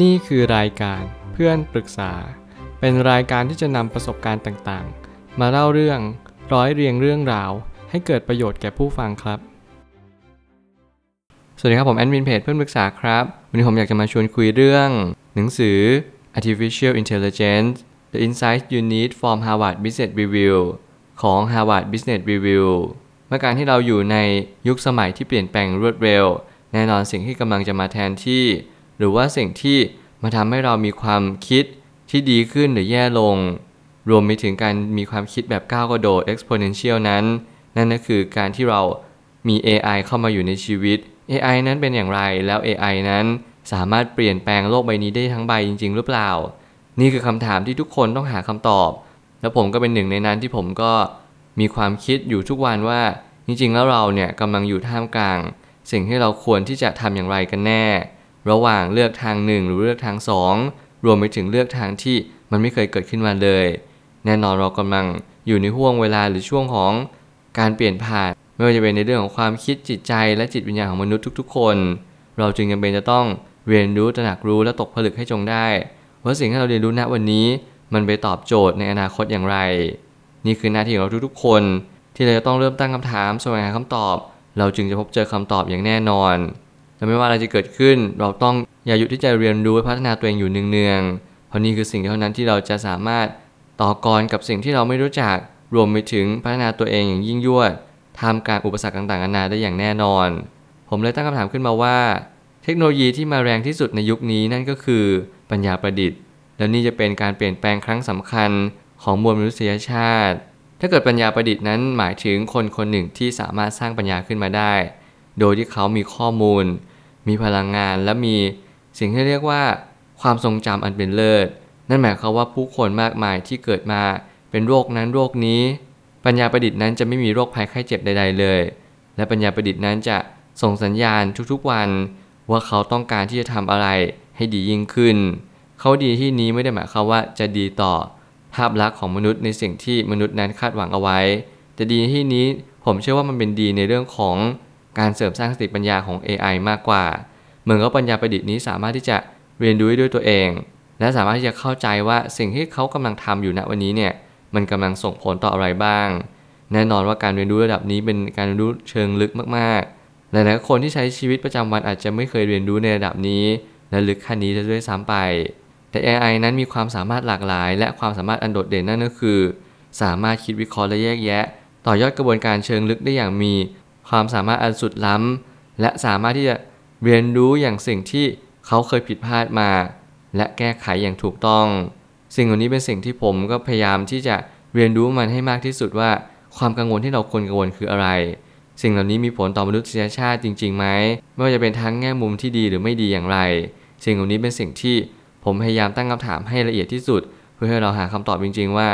นี่คือรายการเพื่อนปรึกษา เป็นรายการที่จะนำประสบการณ์ต่างๆ มาเล่าเรื่องร้อยเรียงเรื่องราว ให้เกิดประโยชน์แก่ผู้ฟังครับ สวัสดีครับผมแอดมินเพจเพื่อนปรึกษาครับ วันนี้ผมอยากจะมาชวนคุยเรื่อง หนังสือ Artificial Intelligence The Insights You Need from Harvard Business Review ของ Harvard Business Review เมื่อการที่เราอยู่ในยุคสมัยที่เปลี่ยนแปลงรวดเร็ว แน่นอนสิ่งที่กำลังจะมาแทนที่ หรือว่าสิ่งที่มาทำให้เรามีความคิดที่ดีขึ้นหรือแย่ลง รวมไปถึงการมีความคิดแบบก้าวกระโดด exponential นั้น นั่นก็คือการที่เรามี AI เข้ามาอยู่ในชีวิต AI นั้นเป็นอย่างไรแล้ว AI นั้นสามารถเปลี่ยนแปลงโลกใบนี้ได้ทั้งใบจริง ๆ หรือเปล่า นี่คือคำถามที่ทุกคนต้องหาคำตอบ แล้วผมก็เป็นหนึ่งในนั้นที่ผมก็มีความคิดอยู่ทุกวันว่า จริง ๆ แล้วเราเนี่ยกำลังอยู่ท่ามกลาง สิ่งที่เราควรที่จะทำอย่างไรกันแน่ ระหว่างเลือกทางหนึ่งหรือเลือกทางสองรวมไปถึงเลือกทางที่มันไม่เคยเกิดขึ้นมาเลย แน่นอนเรากำลังอยู่ในห่วงเวลาหรือช่วงของการเปลี่ยนผ่าน ไม่ว่าจะเป็นในเรื่องของความคิดจิตใจและจิตวิญญาณของมนุษย์ทุกๆ คน เราจึงจำเป็นจะต้องเรียนรู้ตระหนักรู้และตกผลึกให้จงได้ว่าสิ่งที่เราเรียนรู้ณวันนี้ มันไปตอบโจทย์ในอนาคตอย่างไร นี่คือหน้าที่ของเราทุกๆ คน ที่เราจะต้องเริ่มตั้งคำถามแสวงหาคำตอบ เราจึงจะพบเจอคำตอบอย่างแน่นอน และไม่ว่าอะไรจะเกิดขึ้น เราต้องอย่าหยุดที่จะเรียนรู้พัฒนาตัวเองอยู่เนืองๆเพราะนี่คือสิ่งเท่านั้นที่เราจะสามารถต่อกรกับสิ่งที่เราไม่รู้จักรวมไปถึงพัฒนาตัวเองอย่างยิ่งยวดท่ามกางอุปสรรคต่างๆนานาได้อย่างแน่นอน ผมเลยตั้งคำถามขึ้นมาว่า เทคโนโลยีที่มาแรงที่สุดในยุคนี้นั่นก็คือปัญญาประดิษฐ์ แล้วนี่จะเป็นการเปลี่ยนแปลงครั้งสำคัญของมวลมนุษยชาติ ถ้าเกิดปัญญาประดิษฐ์นั้นหมายถึงคนคนหนึ่งที่สามารถสร้างปัญญาขึ้นมาได้ โดยที่เขามีข้อมูล มีพลังงานและมีสิ่งที่เรียกว่า ความทรงจำอันเป็นเลิศ นั่นหมายความว่าผู้คนมากมายที่เกิดมาเป็นโรคนั้นโรคนี้ ปัญญาประดิษฐ์นั้นจะไม่มีโรคภัยไข้เจ็บใด ๆ เลย และปัญญาประดิษฐ์นั้นจะส่งสัญญาณทุกๆวัน ว่าเขาต้องการที่จะทำอะไรให้ดียิ่งขึ้น เขาดีที่นี้ไม่ได้หมายความว่าจะดีต่อภาพลักษณ์ของมนุษย์ในสิ่งที่มนุษย์นั้นคาดหวังเอาไว้ แต่ดีที่นี้ผมเชื่อว่ามันเป็นดีในเรื่องของ การเสริมสร้างสติปัญญาของ AI มากกว่า เหมือนกับปัญญาประดิษฐ์นี้สามารถที่จะเรียนรู้ด้วยตัวเอง และสามารถที่จะเข้าใจว่าสิ่งที่เขากำลังทำอยู่ณวันนี้เนี่ยมันกำลังส่งผลต่ออะไรบ้าง แน่นอนว่าการเรียนรู้ระดับนี้เป็นการเรียนรู้เชิงลึกมากๆหลายๆคนที่ใช้ชีวิตประจำวันอาจจะไม่เคยเรียนรู้ในระดับนี้ และลึกขั้นนี้จะด้วยซ้ำไป แต่ AI นั้นมีความสามารถหลากหลาย และความสามารถอันโดดเด่นนั่นก็คือ สามารถคิดวิเคราะห์และแยกแยะ ต่อยอดกระบวนการเชิงลึกได้อย่างมี ความสามารถอันสุดล้ำ และสามารถที่จะเรียนรู้อย่างสิ่งที่เขาเคยผิดพลาดมา และแก้ไขอย่างถูกต้อง สิ่งเหล่านี้เป็นสิ่งที่ผมก็พยายามที่จะเรียนรู้มันให้มากที่สุดว่า ความกังวลที่เราควรกังวลคืออะไร สิ่งเหล่านี้มีผลต่อมนุษยชาติจริงๆไหมไม่ว่าจะเป็นทั้งแง่มุมที่ดีหรือไม่ดีอย่างไร สิ่งเหล่านี้เป็นสิ่งที่ผมพยายามตั้งคำถามให้ละเอียดที่สุด เพื่อให้เราหาคำตอบจริง ๆ ว่า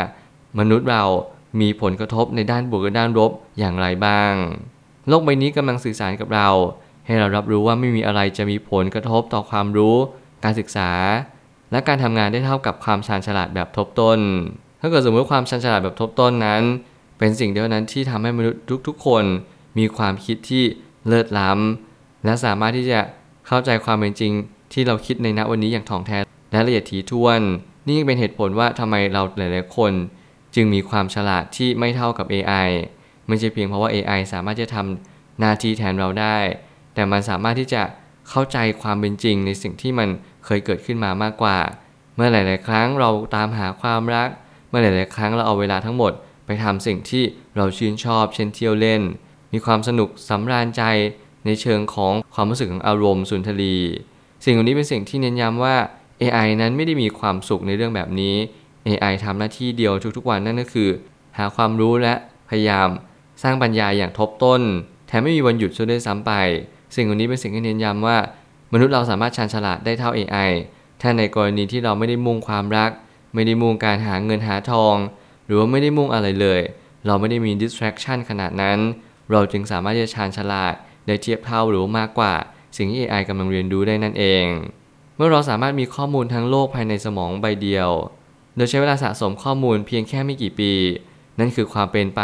มนุษย์เรามีผลกระทบในด้านบวกและด้านลบอย่างไรบ้าง โลกใบนี้กำลังสื่อสารกับเรา ให้เรารับรู้ว่าไม่มีอะไรจะมีผลกระทบต่อความรู้ การศึกษา และการทำงานได้เท่ากับความชาญฉลาดแบบทบต้น ถ้าเกิดสมมติความชาญฉลาดแบบทบต้นนั้น เป็นสิ่งเดียวนั้นที่ทำให้มนุษย์ทุกๆ คนมีความคิดที่เลิศล้ำและสามารถที่จะเข้าใจความเป็นจริง ที่เราคิดในณวันนี้อย่างถ่องแท้และละเอียดถี่ถ้วน นี่ยังเป็นเหตุผลว่าทำไมเราหลายๆคน จึงมีความฉลาดที่ไม่เท่ากับ AI ไม่ใช่เพียงเพราะว่า AI สามารถจะทำหน้าที่แทนเราได้ แต่มันสามารถที่จะเข้าใจความเป็นจริงในสิ่งที่มันเคยเกิดขึ้นมามากกว่า เมื่อหลาย ๆ ครั้งเราตามหาความรัก เมื่อหลาย ๆ ครั้งเราเอาเวลาทั้งหมด ไปทำสิ่งที่เราชื่นชอบ เช่นเที่ยวเล่น มีความสนุกสำราญใจในเชิงของความรู้สึกของอารมณ์สุนทรี สิ่งเหล่านี้เป็นสิ่งที่เน้นย้ำว่า AI นั้นไม่ได้มีความสุขในเรื่องแบบนี้ AI ทำหน้าที่เดียวทุกๆวันนั่นก็คือ หาความรู้และพยายาม สร้างปัญญาอย่างทบต้น แถมไม่มีวันหยุดช่วยด้วยซ้ำไป สิ่งเหล่านี้เป็นสิ่งที่เน้นย้ำว่า มนุษย์เราสามารถชาญฉลาดได้เท่า AI ถ้าในกรณีที่เราไม่ได้มุ่งความรัก ไม่ได้มุ่งการหาเงินหาทอง หรือว่าไม่ได้มุ่งอะไรเลย เราไม่ได้มี distraction ขนาดนั้น เราจึงสามารถจะชาญฉลาดได้เทียบเท่าหรือมากกว่า สิ่งที่ AI กำลังเรียนรู้ได้นั่นเอง เมื่อเราสามารถมีข้อมูลทั้งโลกภายในสมองใบเดียว โดยใช้เวลาสะสมข้อมูลเพียงแค่ไม่กี่ปี นั่นคือความเป็นไป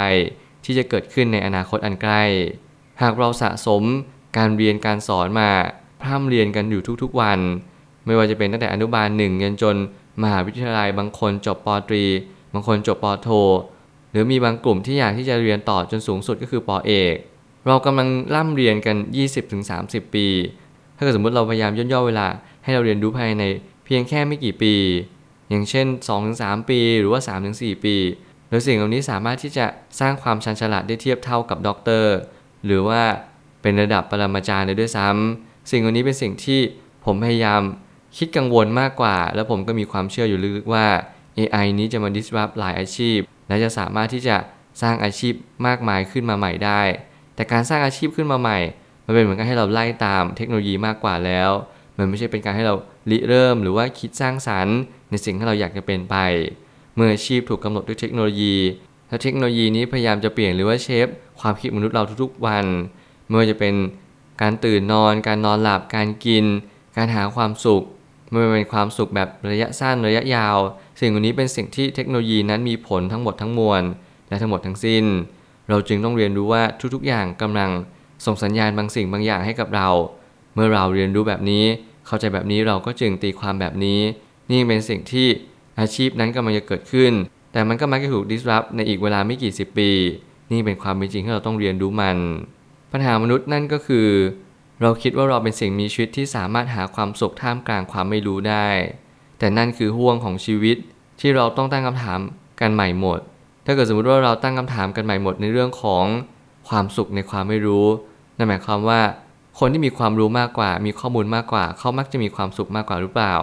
ที่จะเกิดขึ้นในอนาคตอันใกล้ หากเราสะสมการเรียนการสอนมาพร่ำเรียนกันอยู่ทุกๆวัน ไม่ว่าจะเป็นตั้งแต่อนุบาลหนึ่งยันจน มหาวิทยาลัยบางคนจบปตรี บางคนจบปโท หรือมีบางกลุ่มที่อยากที่จะเรียนต่อจนสูงสุดก็คือปอเอกเรากำลังร่ำเรียนกัน 20-30 ปี ถ้าเกิดสมมติเราพยายามย่นย่อเวลาให้เราเรียนรู้ภายในเพียงแค่ไม่กี่ปี อย่างเช่น 2-3 ปีหรือว่า 3-4 ปี โดยสิ่งเหล่านี้สามารถที่จะสร้างความชันฉลาดได้เทียบเท่ากับด็อกเตอร์หรือว่าเป็นระดับปรมาจารย์ได้ด้วยซ้ำสิ่งเหล่านี้เป็นสิ่งที่ผมพยายามคิดกังวลมากกว่า แล้วผมก็มีความเชื่ออยู่ลึกว่า AI นี้จะมา disrupt หลายอาชีพ และจะสามารถที่จะสร้างอาชีพมากมายขึ้นมาใหม่ได้ แต่การสร้างอาชีพขึ้นมาใหม่ มันเป็นเหมือนกันให้เราไล่ตามเทคโนโลยีมากกว่าแล้ว มันไม่ใช่เป็นการให้เราริเริ่ม หรือว่าคิดสร้างสรรค์ ในสิ่งที่เราอยากจะเป็นไป มื่ออาชีพถูกกำหนดด้วยเทคโนโลยีถ้าเทคโนโลยีนี้พยายามจะเปลี่ยนหรือว่าเชฟความคิดมนุษย์เราทุกๆวันไม่ว่าจะเป็นการตื่นนอน การนอนหลับ การกิน การหาความสุขไม่ว่าเป็นความสุขแบบระยะสั้นระยะยาว สิ่งเหล่านี้เป็นสิ่งที่เทคโนโลยีนั้นมีผลทั้งหมดทั้งมวลและทั้งหมดทั้งสิ้น เราจึงต้องเรียนรู้ว่าทุกๆ อย่างกำลังส่งสัญญาณบางสิ่งบางอย่างให้กับเรา เมื่อเราเรียนรู้แบบนี้ เข้าใจแบบนี้เราก็จึงตีความแบบนี้ นี่เป็นสิ่งที่ อาชีพนั้นกำลังจะเกิดขึ้น แต่มันก็มักจะถูก disrupt ในอีกเวลาไม่กี่สิบปี นี่เป็นความเป็นจริงที่เราต้องเรียนรู้มัน ปัญหามนุษย์นั่นก็คือ เราคิดว่าเราเป็นสิ่งมีชีวิตที่สามารถหาความสุขท่ามกลางความไม่รู้ได้ แต่นั่นคือห่วงของชีวิตที่เราต้องตั้งคำถามกันใหม่หมด ถ้าเกิดสมมติว่าเราตั้งคำถามกันใหม่หมดในเรื่องของความสุขในความไม่รู้ นั่นหมายความว่า คนที่มีความรู้มากกว่า มีข้อมูลมากกว่า เขามักจะมีความสุขมากกว่าหรือเปล่า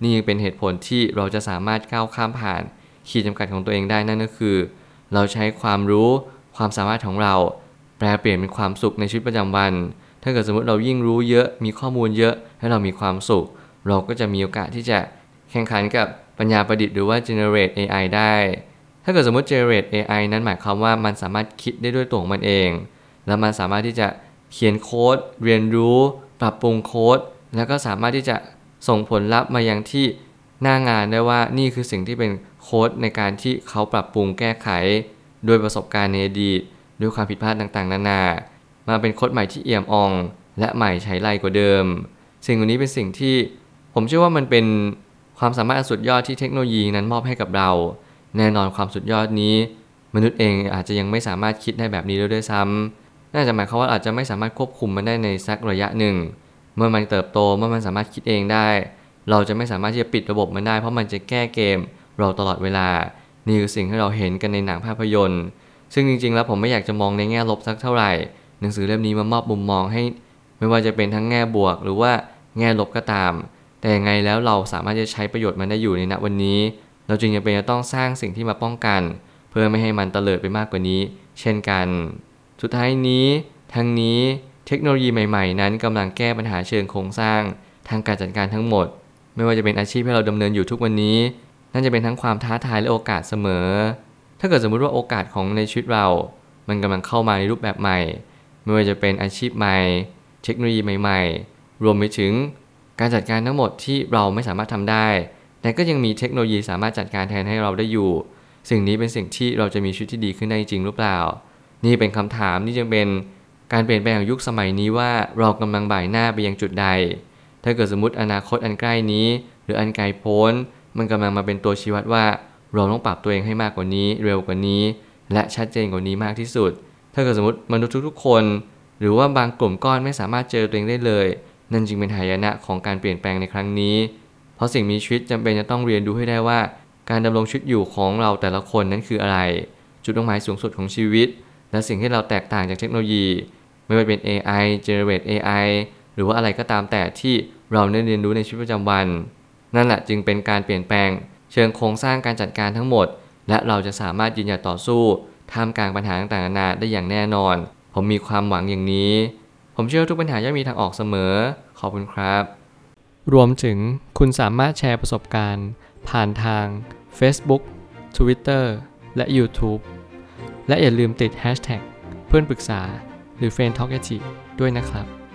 นี่ยังเป็นเหตุผลที่เราจะสามารถก้าวข้ามผ่าน ขีดจำกัดของตัวเองได้นั่นก็คือ เราใช้ความรู้ความสามารถของเรา แปลเปลี่ยนเป็นความสุขในชีวิตประจำวัน ถ้าเกิดสมมติเรายิ่งรู้เยอะมีข้อมูลเยอะให้เรามีความสุข เราก็จะมีโอกาสที่จะแข่งขันกับปัญญาประดิษฐ์หรือว่า generate AI ได้ ถ้าเกิดสมมติ generate AI นั้นหมายความว่ามันสามารถคิดได้ด้วยตัวของมันเอง แล้วมันสามารถที่จะเขียนโค้ด เรียนรู้ ปรับปรุงโค้ด แล้วก็สามารถที่จะ ส่งผลลัพธ์มายังที่หน้างานได้ว่านี่คือสิ่งที่เป็นโค้ดในการที่เขาปรับปรุงแก้ไขด้วยประสบการณ์ในอดีตด้วยความผิดพลาดต่างๆ นานา มาเป็นโค้ดใหม่ที่เอี่ยมอ่อง และใหม่ใช้ไรกว่าเดิม สิ่งนี้เป็นสิ่งที่ผมเชื่อว่ามันเป็นความสามารถสุดยอดที่เทคโนโลยีนั้นมอบให้กับเรา แน่นอนความสุดยอดนี้ มนุษย์เองอาจจะยังไม่สามารถคิดได้แบบนี้ด้วยซ้ำน่าจะหมายความว่าอาจจะไม่สามารถควบคุมมันได้ในสักระยะหนึ่ง เมื่อมันเติบโตเมื่อมันสามารถคิดเองได้ เราจะไม่สามารถที่จะปิดระบบมันได้ เพราะมันจะแก้เกมเราตลอดเวลา นี่คือสิ่งที่เราเห็นกันในหนังภาพยนตร์ ซึ่งจริงๆ แล้วผมไม่อยากจะมองในแง่ลบสักเท่าไหร่ หนังสือเล่มนี้มามอบมุมมองให้ ไม่ว่าจะเป็นทั้งแง่บวก หรือว่าแง่ลบก็ตาม แต่ยังไงแล้วเราสามารถจะใช้ประโยชน์มันได้อยู่ในณวันนี้ เราจึงยังเป็นจะต้องสร้างสิ่งที่มาป้องกัน เพื่อไม่ให้มันเตลิดไปมากกว่านี้ เช่นกัน สุดท้ายนี้ ทั้งนี้ เทคโนโลยีใหม่ๆ นั้นกำลังแก้ปัญหาเชิงโครงสร้าง ทางการจัดการทั้งหมด ไม่ว่าจะเป็นอาชีพที่เราดำเนินอยู่ทุกวันนี้ นั่นจะเป็นทั้งความท้าทายและโอกาสเสมอ ถ้าเกิดสมมุติว่าโอกาสของในชีวิตเรา มันกำลังเข้ามาในรูปแบบใหม่ ไม่ว่าจะเป็นอาชีพใหม่ เทคโนโลยีใหม่ ๆ รวมไปถึงการจัดการทั้งหมดที่เราไม่สามารถทำได้ แต่ก็ยังมีเทคโนโลยีสามารถจัดการแทนให้เราได้อยู่ สิ่งนี้เป็นสิ่งที่เราจะมีชีวิตที่ดีขึ้นได้จริงหรือเปล่า นี่เป็นคำถามที่จึงเป็น การเปลี่ยนแปลงของยุคสมัยนี้ว่าเรากำลังบ่ายหน้าไปยังจุดใด ถ้าเกิดสมมติอนาคตอันใกล้นี้ หรืออันไกลโพ้น มันกำลังมาเป็นตัวชี้วัดว่า เราต้องปรับตัวเองให้มากกว่านี้เร็วกว่านี้ และชัดเจนกว่านี้มากที่สุด ถ้าเกิดสมมติมนุษย์ทุกๆคน หรือว่าบางกลุ่มก้อนไม่สามารถเจอตัวเองได้เลย นั่นจึงเป็นหายนะของการเปลี่ยนแปลงในครั้งนี้ เพราะสิ่งมีชีวิตจำเป็นจะต้องเรียนรู้ให้ได้ว่า การดำรงชีวิตอยู่ของเราแต่ละคนนั้นคืออะไร จุดมุ่งหมายสูงสุดของชีวิต และสิ่งที่เราแตกต่างจากเทคโนโลยี ไม่ว่าเป็น AI generate AI หรือว่าอะไรก็ตามแต่ที่เราได้เรียนรู้ในชีวิตประจำวัน นั่นแหละจึงเป็นการเปลี่ยนแปลง เชิงโครงสร้างการจัดการทั้งหมด และเราจะสามารถยืนหยัดต่อสู้ท่ามกลางปัญหาต่างๆนานาได้อย่างแน่นอน ผมมีความหวังอย่างนี้ ผมเชื่อทุกปัญหาย่อมมีทางออกเสมอ ขอบคุณครับ รวมถึงคุณสามารถแชร์ประสบการณ์ ผ่านทาง Facebook Twitter และ YouTube และอย่าลืมติด Hashtag เพื่อนปรึกษา หรือ f r ร e n d t a l k ด้วยนะครับ